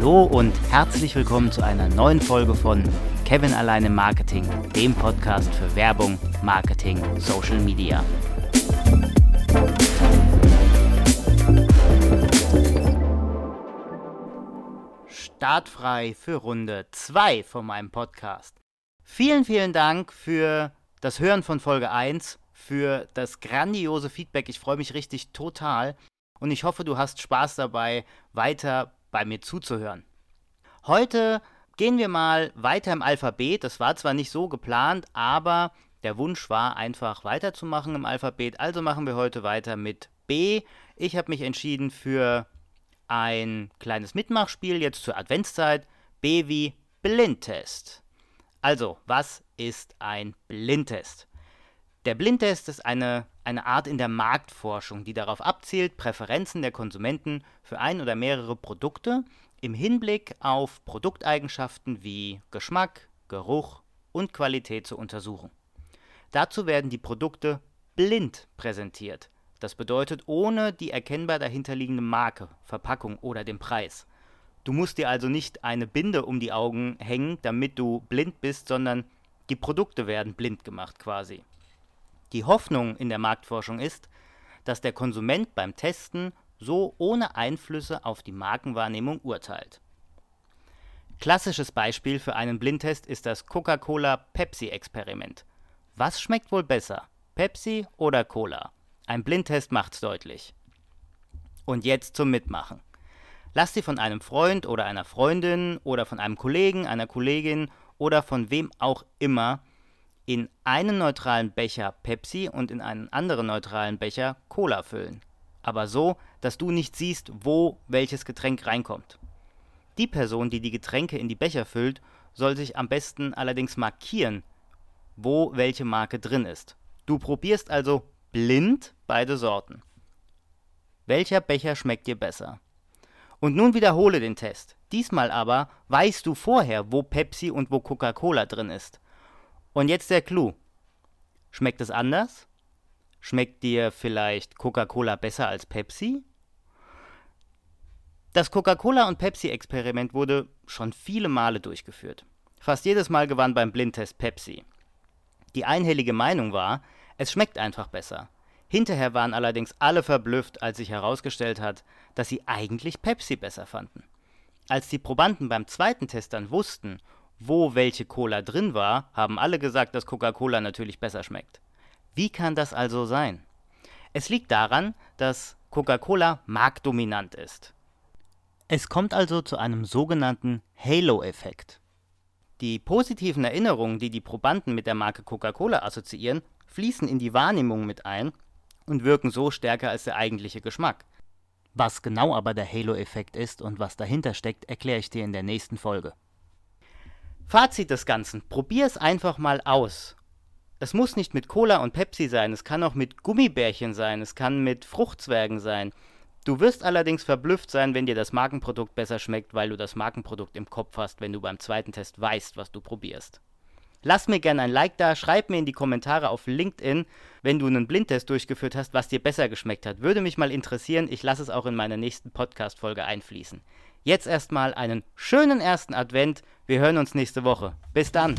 Hallo und herzlich willkommen zu einer neuen Folge von Kevin alleine Marketing, dem Podcast für Werbung, Marketing, Social Media. Startfrei für Runde 2 von meinem Podcast. Vielen, vielen Dank für das Hören von Folge 1, für das grandiose Feedback. Ich freue mich richtig total und ich hoffe, du hast Spaß dabei, weiter bei mir zuzuhören. Heute gehen wir mal weiter im Alphabet. Das war zwar nicht so geplant, aber der Wunsch war einfach weiterzumachen im Alphabet. Also machen wir heute weiter mit B. Ich habe mich entschieden für ein kleines Mitmachspiel jetzt zur Adventszeit. B wie Blindtest. Also, was ist ein Blindtest? Der Blindtest ist eine, eine Art in der Marktforschung, die darauf abzielt, Präferenzen der Konsumenten für ein oder mehrere Produkte im Hinblick auf Produkteigenschaften wie Geschmack, Geruch und Qualität zu untersuchen. Dazu werden die Produkte blind präsentiert. Das bedeutet ohne die erkennbar dahinterliegende Marke, Verpackung oder den Preis. Du musst dir also nicht eine Binde um die Augen hängen, damit du blind bist, sondern die Produkte werden blind gemacht quasi. Die Hoffnung in der Marktforschung ist, dass der Konsument beim Testen so ohne Einflüsse auf die Markenwahrnehmung urteilt. Klassisches Beispiel für einen Blindtest ist das Coca-Cola-Pepsi-Experiment. Was schmeckt wohl besser, Pepsi oder Cola? Ein Blindtest macht's deutlich. Und jetzt zum Mitmachen. Lass dir von einem Freund oder einer Freundin oder von einem Kollegen, einer Kollegin oder von wem auch immer in einen neutralen Becher Pepsi und in einen anderen neutralen Becher Cola füllen. Aber so, dass du nicht siehst, wo welches Getränk reinkommt. Die Person, die die Getränke in die Becher füllt, soll sich am besten allerdings markieren, wo welche Marke drin ist. Du probierst also blind beide Sorten. Welcher Becher schmeckt dir besser? Und nun wiederhole den Test. Diesmal aber weißt du vorher, wo Pepsi und wo Coca-Cola drin ist. Und jetzt der Clou. Schmeckt es anders? Schmeckt dir vielleicht Coca-Cola besser als Pepsi? Das Coca-Cola und Pepsi-Experiment wurde schon viele Male durchgeführt. Fast jedes Mal gewann beim Blindtest Pepsi. Die einhellige Meinung war, es schmeckt einfach besser. Hinterher waren allerdings alle verblüfft, als sich herausgestellt hat, dass sie eigentlich Pepsi besser fanden. Als die Probanden beim zweiten Test dann wussten wo welche Cola drin war, haben alle gesagt, dass Coca-Cola natürlich besser schmeckt. Wie kann das also sein? Es liegt daran, dass Coca-Cola marktdominant ist. Es kommt also zu einem sogenannten Halo-Effekt. Die positiven Erinnerungen, die die Probanden mit der Marke Coca-Cola assoziieren, fließen in die Wahrnehmung mit ein und wirken so stärker als der eigentliche Geschmack. Was genau aber der Halo-Effekt ist und was dahinter steckt, erkläre ich dir in der nächsten Folge. Fazit des Ganzen. Probier es einfach mal aus. Es muss nicht mit Cola und Pepsi sein, es kann auch mit Gummibärchen sein, es kann mit Fruchtzwergen sein. Du wirst allerdings verblüfft sein, wenn dir das Markenprodukt besser schmeckt, weil du das Markenprodukt im Kopf hast, wenn du beim zweiten Test weißt, was du probierst. Lass mir gerne ein Like da, schreib mir in die Kommentare auf LinkedIn, wenn du einen Blindtest durchgeführt hast, was dir besser geschmeckt hat. Würde mich mal interessieren, ich lasse es auch in meiner nächsten Podcast-Folge einfließen. Jetzt erstmal einen schönen ersten Advent. Wir hören uns nächste Woche. Bis dann.